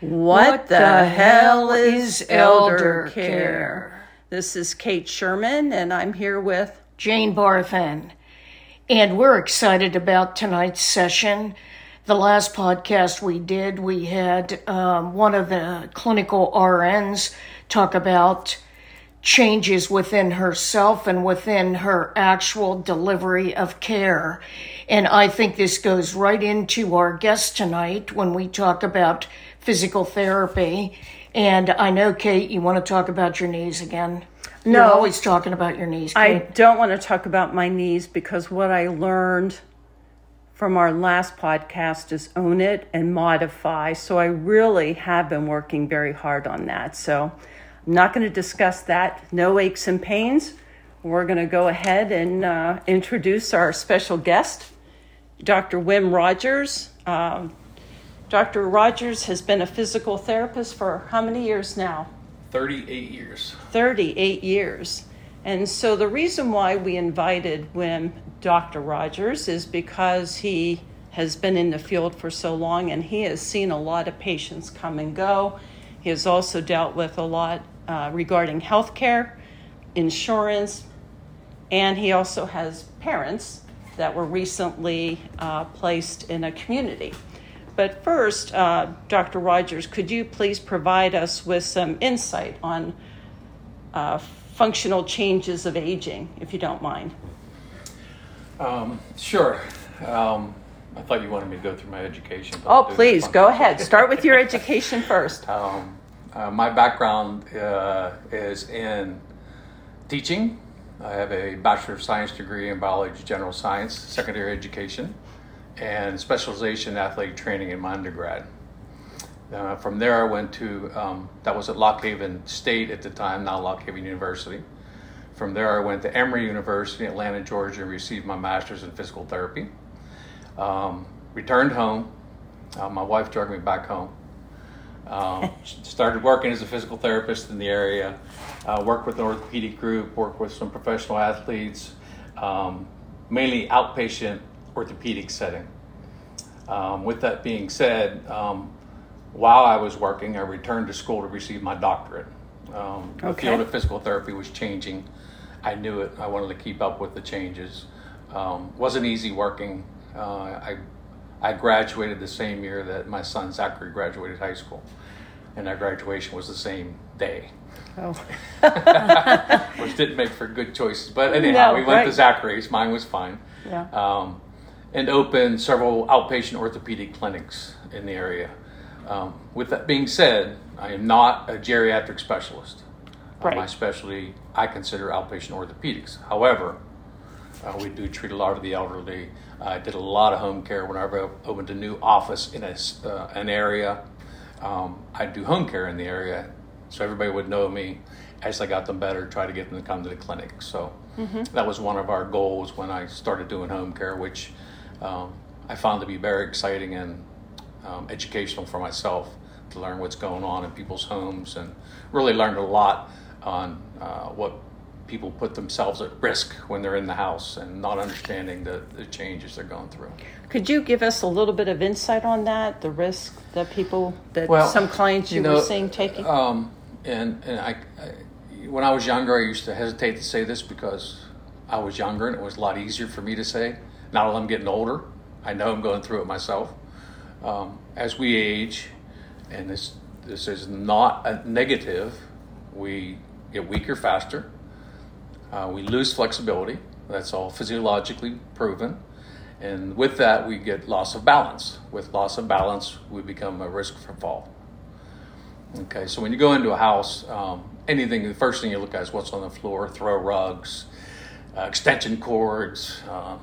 What, the, hell is elder care? This is Kate Sherman, and I'm here with Jane Barthen. And we're excited about tonight's session. The last podcast we did, we had um, one of the clinical RNs talk about changes within herself and within her actual delivery of care. And I think this goes right into our guest tonight when we talk about physical therapy. And I know, Kate, you want to talk about your knees again. No. You're always talking about your knees. I don't want to talk about my knees because what I learned from our last podcast is own it and modify. So I really have been working very hard on that. So I'm not going to discuss that. No aches and pains. We're going to go ahead and uh, introduce our special guest, Dr. Wim Rogers. Um, Dr. Rogers has been a physical therapist for how many years now? 38 years. 38 years. And so the reason why we invited Wim Dr. Rogers is because he has been in the field for so long and he has seen a lot of patients come and go. He has also dealt with a lot uh, regarding healthcare, insurance, and he also has parents that were recently uh, placed in a community. But first, uh, Dr. Rogers, could you please provide us with some insight on uh, functional changes of aging, if you don't mind? Um, sure. Um, I thought you wanted me to go through my education. Oh, please, go ahead. Start with your education first. Um, uh, my background uh, is in teaching. I have a Bachelor of Science degree in Biology General Science, secondary education, and specialization in athletic training in my undergrad. Uh, from there, I went to, um, that was at Lock Haven State at the time, now Lock Haven University. From there, I went to Emory University, Atlanta, Georgia, and received my master's in physical therapy. Um, returned home. Uh, my wife dragged me back home. Um, started working as a physical therapist in the area. Uh, worked with an orthopedic group. Worked with some professional athletes, um, mainly outpatient orthopedic setting. Um, with that being said, um, while I was working, I returned to school to receive my doctorate. Um, The field of physical therapy was changing. I knew it. I wanted to keep up with the changes. Um, wasn't easy working. Uh, I I graduated the same year that my son Zachary graduated high school, and our graduation was the same day, Oh, which didn't make for good choices. But anyhow, No, we went to. Zachary's. Mine was fine. yeah. Um, and opened several outpatient orthopedic clinics in the area. Um, with that being said, I am not a geriatric specialist. Uh, Right. my specialty, I consider outpatient orthopedics. However, uh, we do treat a lot of the elderly. I did a lot of home care whenever I opened a new office in a, uh, an area. Um, I do home care in the area, so everybody would know me. As I got them better, try to get them to come to the clinic. So that was one of our goals when I started doing home care, which um, I found to be very exciting and um, educational for myself to learn what's going on in people's homes and really learned a lot on uh, what people put themselves at risk when they're in the house and not understanding the, the changes they're going through. Could you give us a little bit of insight on that, the risk that people, that Well, some clients you, you know, were seeing taking? Um, and and I, I, when I was younger, I used to hesitate to say this because I was younger and it was a lot easier for me to say. Now that I'm getting older, I know I'm going through it myself. Um, as we age, and this this is not a negative, we get weaker faster. Uh, we lose flexibility. That's all physiologically proven. And with that, we get loss of balance. With loss of balance, we become a risk for fall. Okay, so when you go into a house, um, anything, the first thing you look at is what's on the floor throw rugs, uh, extension cords, uh,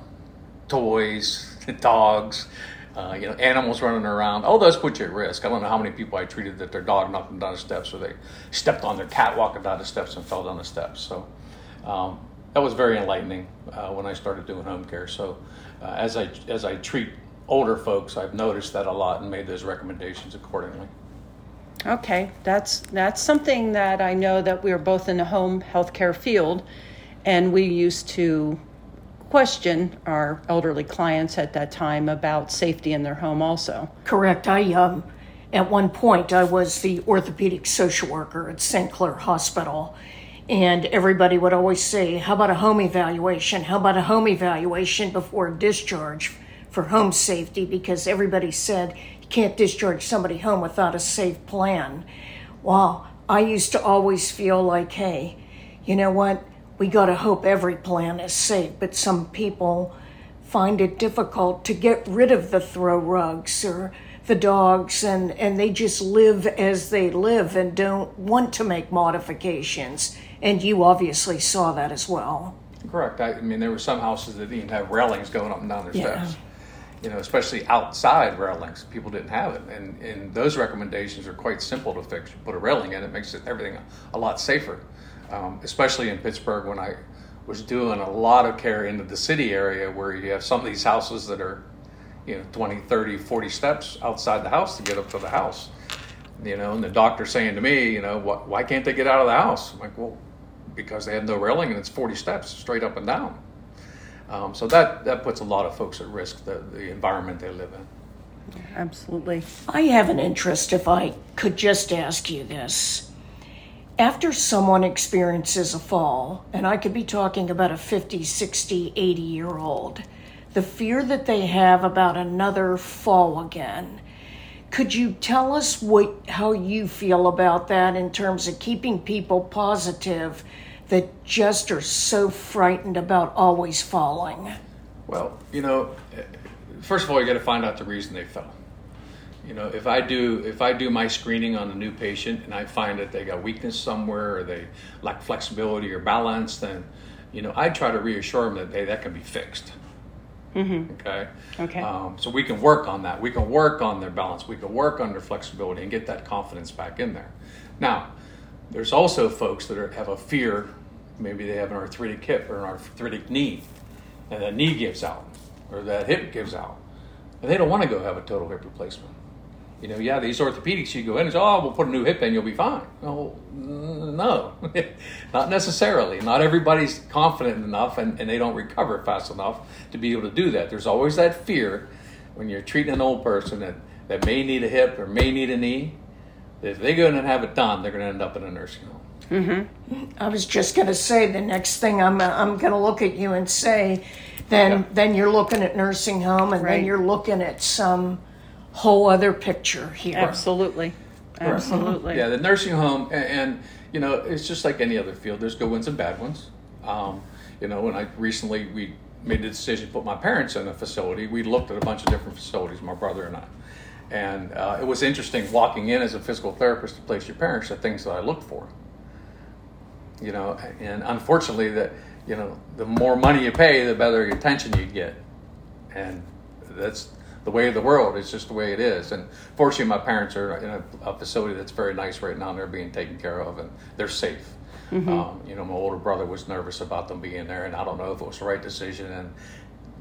toys, dogs, uh, you know, animals running around. All those put you at risk. I don't know how many people I treated that their dog knocked them down the steps or they stepped on their cat walking down the steps and fell down the steps. So um, that was very enlightening uh, when I started doing home care. So uh, as I as I treat older folks, I've noticed that a lot and made those recommendations accordingly. Okay, that's that's something that I know that we are both in the home healthcare field, and we used to question our elderly clients at that time about safety in their home also. Correct. I um, at one point, I was the orthopedic social worker at St. Clair Hospital. And everybody would always say, How about a home evaluation? How about a home evaluation before discharge for home safety? Because everybody said you can't discharge somebody home without a safe plan. Well, I used to always feel like, hey, you know what? We got to hope every plan is safe, but some people find it difficult to get rid of the throw rugs or the dogs and, and they just live as they live and don't want to make modifications. And you obviously saw that as well. Correct. I, I mean, there were some houses that didn't have railings going up and down their yeah. steps. You know, especially outside railings, people didn't have it, and and those recommendations are quite simple to fix. You put a railing in, it makes it, everything a lot safer. Um, especially in Pittsburgh, when I was doing a lot of care into the city area, where you have some of these houses that are you know 20 30 40 steps outside the house to get up to the house. You know and the doctor saying to me you know why, why can't they get out of the house? I'm like well because they have no railing and it's 40 steps straight up and down. Um, so that that puts a lot of folks at risk the, the environment they live in. Absolutely. I have an interest if i could just ask you this after someone experiences a fall and i could be talking about a 50 60 80 year old the fear that they have about another fall again. Could you tell us what how you feel about that in terms of keeping people positive that just are so frightened about always falling? Well, you know, first of all, you got to find out the reason they fell. You know, if I do if I do my screening on a new patient and I find that they got weakness somewhere or they lack flexibility or balance, then you know I try to reassure them that hey, that can be fixed. Mm-hmm. Okay. Okay. Um, so we can work on that. We can work on their balance. We can work on their flexibility and get that confidence back in there. Now, there's also folks that are, have a fear. Maybe they have an arthritic hip or an arthritic knee, and that knee gives out or that hip gives out, and they don't want to go have a total hip replacement. You know, yeah, these orthopedics, you go in and say, oh, we'll put a new hip in, you'll be fine. No, no, not necessarily. Not everybody's confident enough and, and they don't recover fast enough to be able to do that. There's always that fear when you're treating an old person that, that may need a hip or may need a knee. That if they go in and have it done, they're going to end up in a nursing home. Mm-hmm. I was just going to say the next thing I'm, I'm going to look at you and say, then, yeah. then you're looking at nursing home and right. then you're looking at some whole other picture here. Absolutely. Absolutely. Yeah, the nursing home, and, and, you know, it's just like any other field. There's good ones and bad ones. Um, you know, when I recently we made the decision to put my parents in a facility, we looked at a bunch of different facilities, my brother and I. And uh, it was interesting walking in as a physical therapist to place your parents, the things that I looked for. You know, and unfortunately, that you know, the more money you pay, the better attention you get, and that's the way of the world. It's just the way it is. And fortunately, my parents are in a, a facility that's very nice right now, and they're being taken care of, and they're safe. Mm-hmm. Um, you know, my older brother was nervous about them being there, and I don't know if it was the right decision, and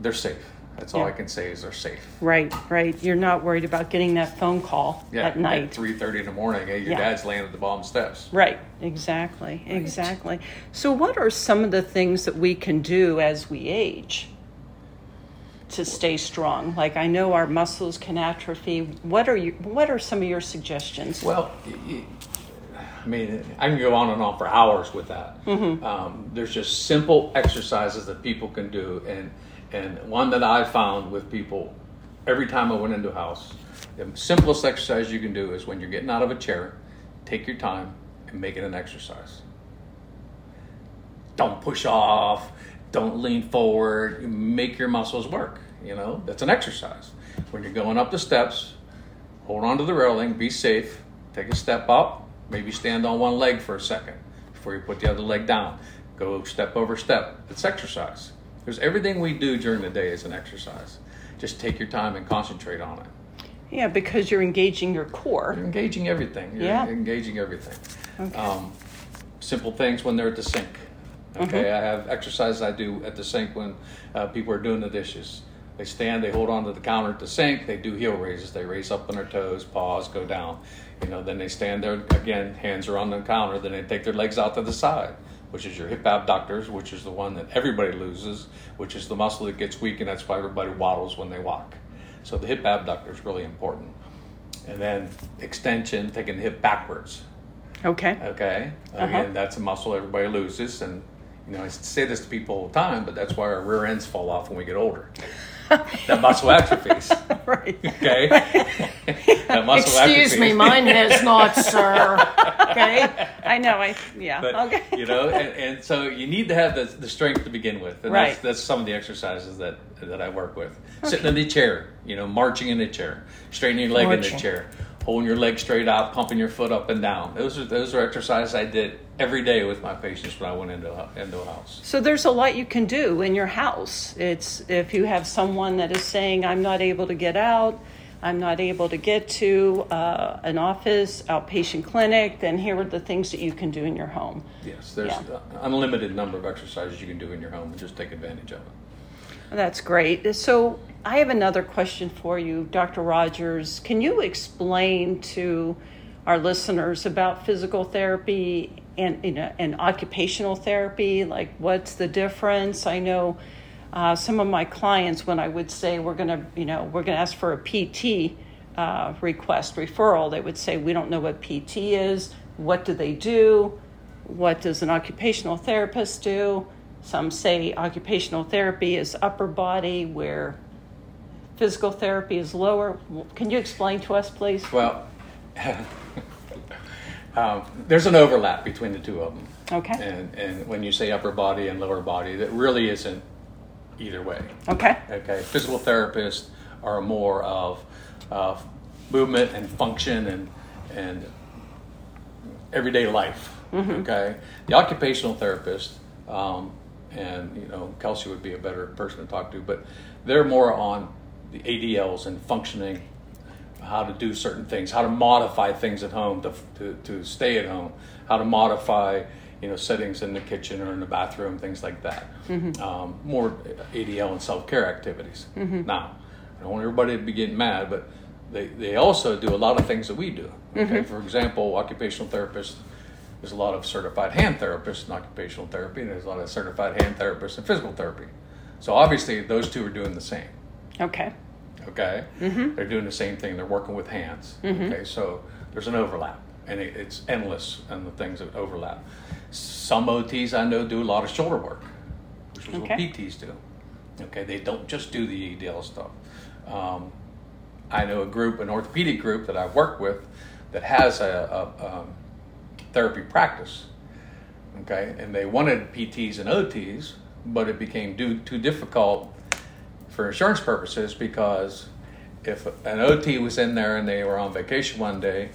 they're safe. That's all I can say is they're safe. Right, right. You're not worried about getting that phone call yeah, at night. At three thirty in the morning, hey, your yeah. dad's laying at the bottom steps. Right, exactly, right. exactly. So, what are some of the things that we can do as we age? To stay strong? Like I know our muscles can atrophy. What are you? What are some of your suggestions? Well, I mean, I can go on and on for hours with that. Mm-hmm. Um, there's just simple exercises that people can do, and and one that I found with people every time I went into a house, the simplest exercise you can do is when you're getting out of a chair, take your time and make it an exercise. Don't push off. Don't lean forward. Make your muscles work. You know, that's an exercise. When you're going up the steps, hold on to the railing, be safe, take a step up, maybe stand on one leg for a second before you put the other leg down. Go step over step. It's exercise. There's everything we do during the day is an exercise. Just take your time and concentrate on it. Yeah, because you're engaging your core. You're engaging everything. You're yeah. engaging everything. Okay. Um, simple things when they're at the sink. Okay, mm-hmm. I have exercises I do at the sink when uh, people are doing the dishes. They stand, they hold onto the counter at the sink, they do heel raises. They raise up on their toes, pause, go down. You know, then they stand there again, hands are on the counter, then they take their legs out to the side, which is your hip abductors, which is the one that everybody loses, which is the muscle that gets weak, and that's why everybody waddles when they walk. So the hip abductor is really important. and then extension, taking the hip backwards. Okay. Okay. Uh-huh. Again, that's a muscle everybody loses, and you know I say this to people all the time, but that's why our rear ends fall off when we get older. that muscle atrophies. Right. Okay. that muscle Excuse me, mine has not, sir. Okay? I know. I yeah. But okay. you know, and, and so you need to have the, the strength to begin with, and Right. that's, that's some of the exercises that that I work with. Sitting in the chair, you know, marching in the chair, straightening your leg in the chair, holding your leg straight out, pumping your foot up and down. Those are those are exercises I did every day with my patients when I went into a, into a house. So there's a lot you can do in your house. It's if you have someone that is saying, "I'm not able to get out, I'm not able to get to uh, an office, outpatient clinic," then here are the things that you can do in your home. Yes, there's Yeah. an unlimited number of exercises you can do in your home and just take advantage of it. That's great. So I have another question for you, Dr. Rogers. Can you explain to our listeners about physical therapy and you know and occupational therapy? Like, what's the difference? I know uh, some of my clients, when I would say we're to, you know, we're to ask for a PT uh, request referral, they would say we don't know what PT is. What do they do? What does an occupational therapist do? Some say occupational therapy is upper body, where physical therapy is lower. Can you explain to us, please? Well, um, there's an overlap between the two of them. Okay. And and when you say upper body and lower body, that really isn't either way. Okay. Okay, physical therapists are more of of movement and function and and everyday life. Okay, the occupational therapist, um, and you know Kelsey would be a better person to talk to, but they're more on the ADLs and functioning, how to do certain things, how to modify things at home to to, to stay at home, how to modify you know settings in the kitchen or in the bathroom, things like that. Mm-hmm. Um, more ADL and self care activities. Mm-hmm. Now, I don't want everybody to be getting mad, but they, they also do a lot of things that we do. Okay, mm-hmm. for example, occupational therapists. There's a lot of certified hand therapists in occupational therapy, and there's a lot of certified hand therapists in physical therapy. So obviously, those two are doing the same. Okay. Okay, Mhm. they're doing the same thing. They're working with hands. Okay, so there's an overlap, and it, it's endless and the things that overlap. Some OTs I know do a lot of shoulder work, which is what Okay. PTs do. Okay, they don't just do the ADL stuff. Um, I know a group, an orthopedic group that I work with, that has a, a, um therapy practice. Okay, and they wanted PTs and OTs, but it became too, too difficult for insurance purposes because if an OT was in there and they were on vacation one day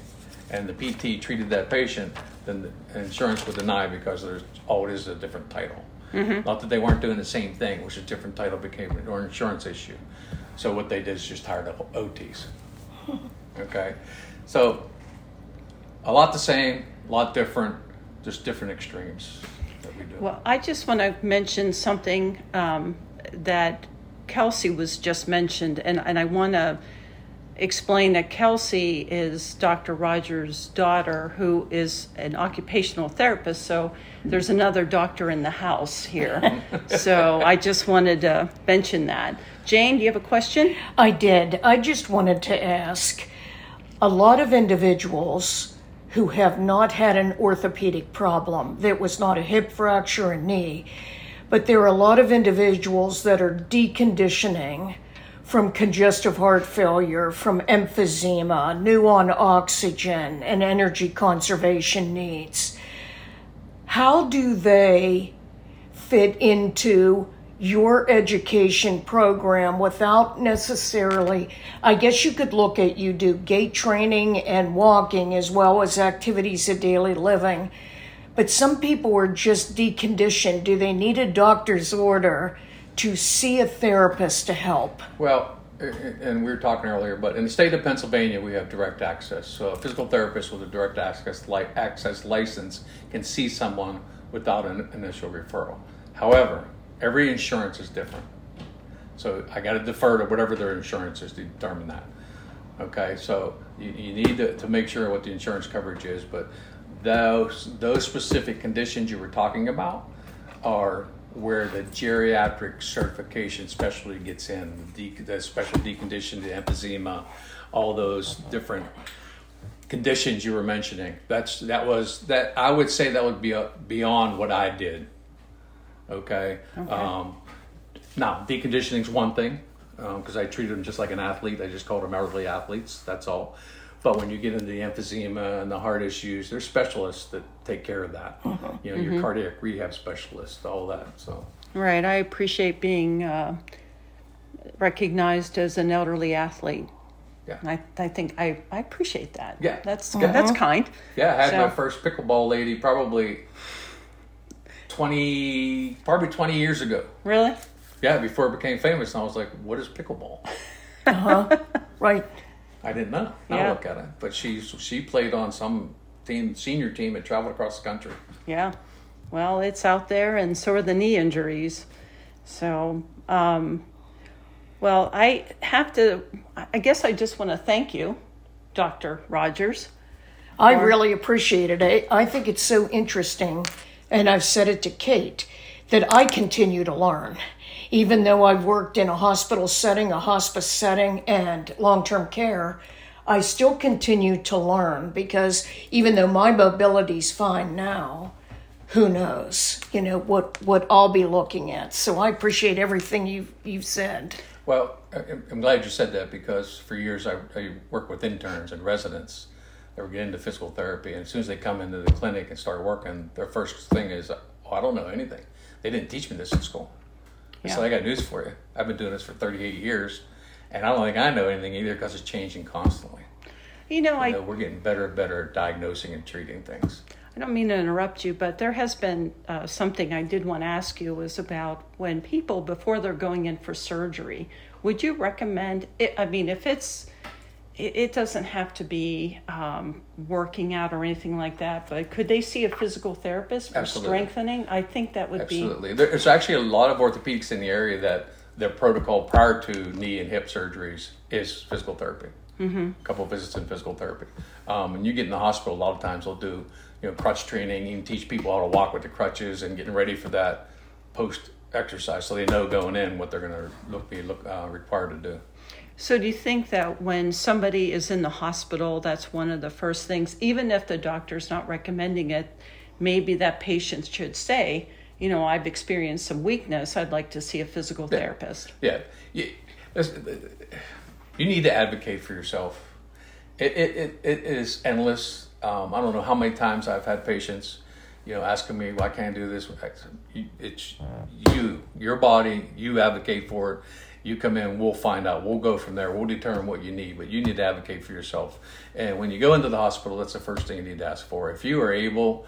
and the PT treated that patient, then the insurance would deny because there's always a different title. Mm-hmm. Not that they weren't doing the same thing, which a different title became an insurance issue. So what they did is just hired OTs. Okay, so a lot the same, a lot different, just different extremes that we do. Well, I just want to mention something um, that Kelsey was just mentioned, and, and I want to explain that Kelsey is Dr. Rogers' daughter, who is an occupational therapist. So there's another doctor in the house here. so I just wanted to mention that. Jane, do you have a question? I did. I just wanted to ask a lot of individuals who have not had an orthopedic problem, that was not a hip fracture, a knee, but there are a lot of individuals that are deconditioning from congestive heart failure, from emphysema, new on oxygen, and energy conservation needs. How do they fit into your education program without necessarily i guess you could look at you do gait training and walking as well as activities of daily living but some people are just deconditioned do they need a doctor's order to see a therapist to help Well, and we were talking earlier, but in the state of Pennsylvania, we have direct access. So a physical therapist with a direct access access license can see someone without an initial referral. However, every insurance is different. So I got to defer to whatever their insurance is to determine that. Okay, so you, you need to, to make sure what the insurance coverage is, but those those specific conditions you were talking about are where the geriatric certification specialty gets in, the, the special decondition, the emphysema, all those different conditions you were mentioning. That's that was that I would say that would be beyond what I did. Okay. Okay. Um, now deconditioning is one thing because I treated them just like an athlete. I just called them elderly athletes. That's all. But when you get into the emphysema and the heart issues, there's specialists that take care of that. You know, your cardiac rehab specialists, all that. So Right. I appreciate being uh, recognized as an elderly athlete. Yeah. I, I think I, I appreciate that. Yeah. That's Yeah. that's kind. yeah, I had my first pickleball lady probably twenty, probably twenty years ago. Really? Yeah, before it became famous, and I was like, "What is pickleball?" Uh-huh. Right. I didn't know. Now Yeah. look at it. But she she played on some team, senior team, and traveled across the country. Yeah. Well, it's out there, and so are the knee injuries. So, um, well, I have to. I guess I just want to thank you, Doctor Rogers. I really appreciate it. I, I think it's so interesting, and I've said it to Kate, that I continue to learn. Even though I've worked in a hospital setting, a hospice setting, and long term care, I still continue to learn because even though my mobility's fine now, who knows, you know, what, what I'll be looking at. So I appreciate everything you've, you've said. Well, I'm glad you said that because for years I, I worked with interns and residents that were getting into physical therapy, and as soon as they come into the clinic and start working, their first thing is, "Oh, I don't know anything. They didn't teach me this in school." Yeah. So I got news for you. I've been doing this for 38 years, and I don't think I know anything either because it's changing constantly. You know, You I know, we're getting better and better at diagnosing and treating things. I don't mean to interrupt you, but there has been uh, something I did want to ask you was about when people before they're going in for surgery. Would you recommend? It, I mean, if it's it, it doesn't have to be um, working out or anything like that, but could they see a physical therapist for Absolutely. strengthening? I think that would be Absolutely. There's actually a lot of orthopedics in the area that their protocol prior to knee and hip surgeries is physical therapy. Mm-hmm. A couple of visits in physical therapy. Um, when you get in the hospital, a lot of times they'll do you know crutch training, even teach people how to walk with the crutches and getting ready for that post exercise, so they know going in what they're going to look be look uh, required to do. So, do you think that when somebody is in the hospital, that's one of the first things, even if the doctor's not recommending it, maybe that patient should say, you know, I've experienced some weakness. I'd like to see a physical therapist. Yeah, you, you need to advocate for yourself. It, it, it, it is endless. Um, I don't know how many times I've had patients, you know, asking me why can't I do this. It's you, your body. You advocate for it. You come in, we'll find out. We'll go from there. We'll determine what you need, but you need to advocate for yourself. And when you go into the hospital, that's the first thing you need to ask for. If you are able,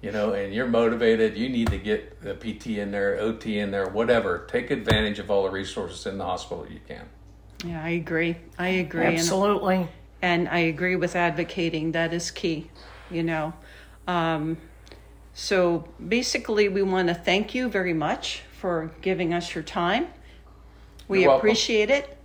you know, and you're motivated, you need to get the PT in there, OT in there, whatever. Take advantage of all the resources in the hospital you can. Yeah, I agree. I agree. And, Absolutely. and I agree with advocating. That is key, you know. Um, so basically, we want to thank you very much for giving us your time. We appreciate it.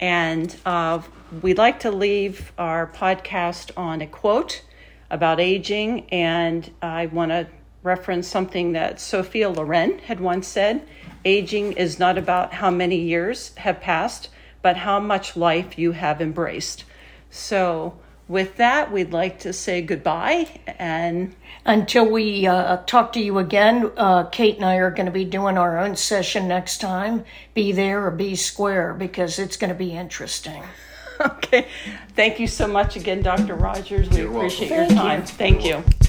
And uh, we'd like to leave our podcast on a quote about aging. And I want to reference something that Sophia Loren had once said Aging is not about how many years have passed, but how much life you have embraced. So, with that, we'd like to say goodbye and Until we uh, talk to you again, uh, Kate and I are going to be doing our own session next time. Be there or be square because it's going to be interesting. okay. Thank you so much again, Dr. Rogers. We You're welcome. appreciate your Thank you. time. Thank you.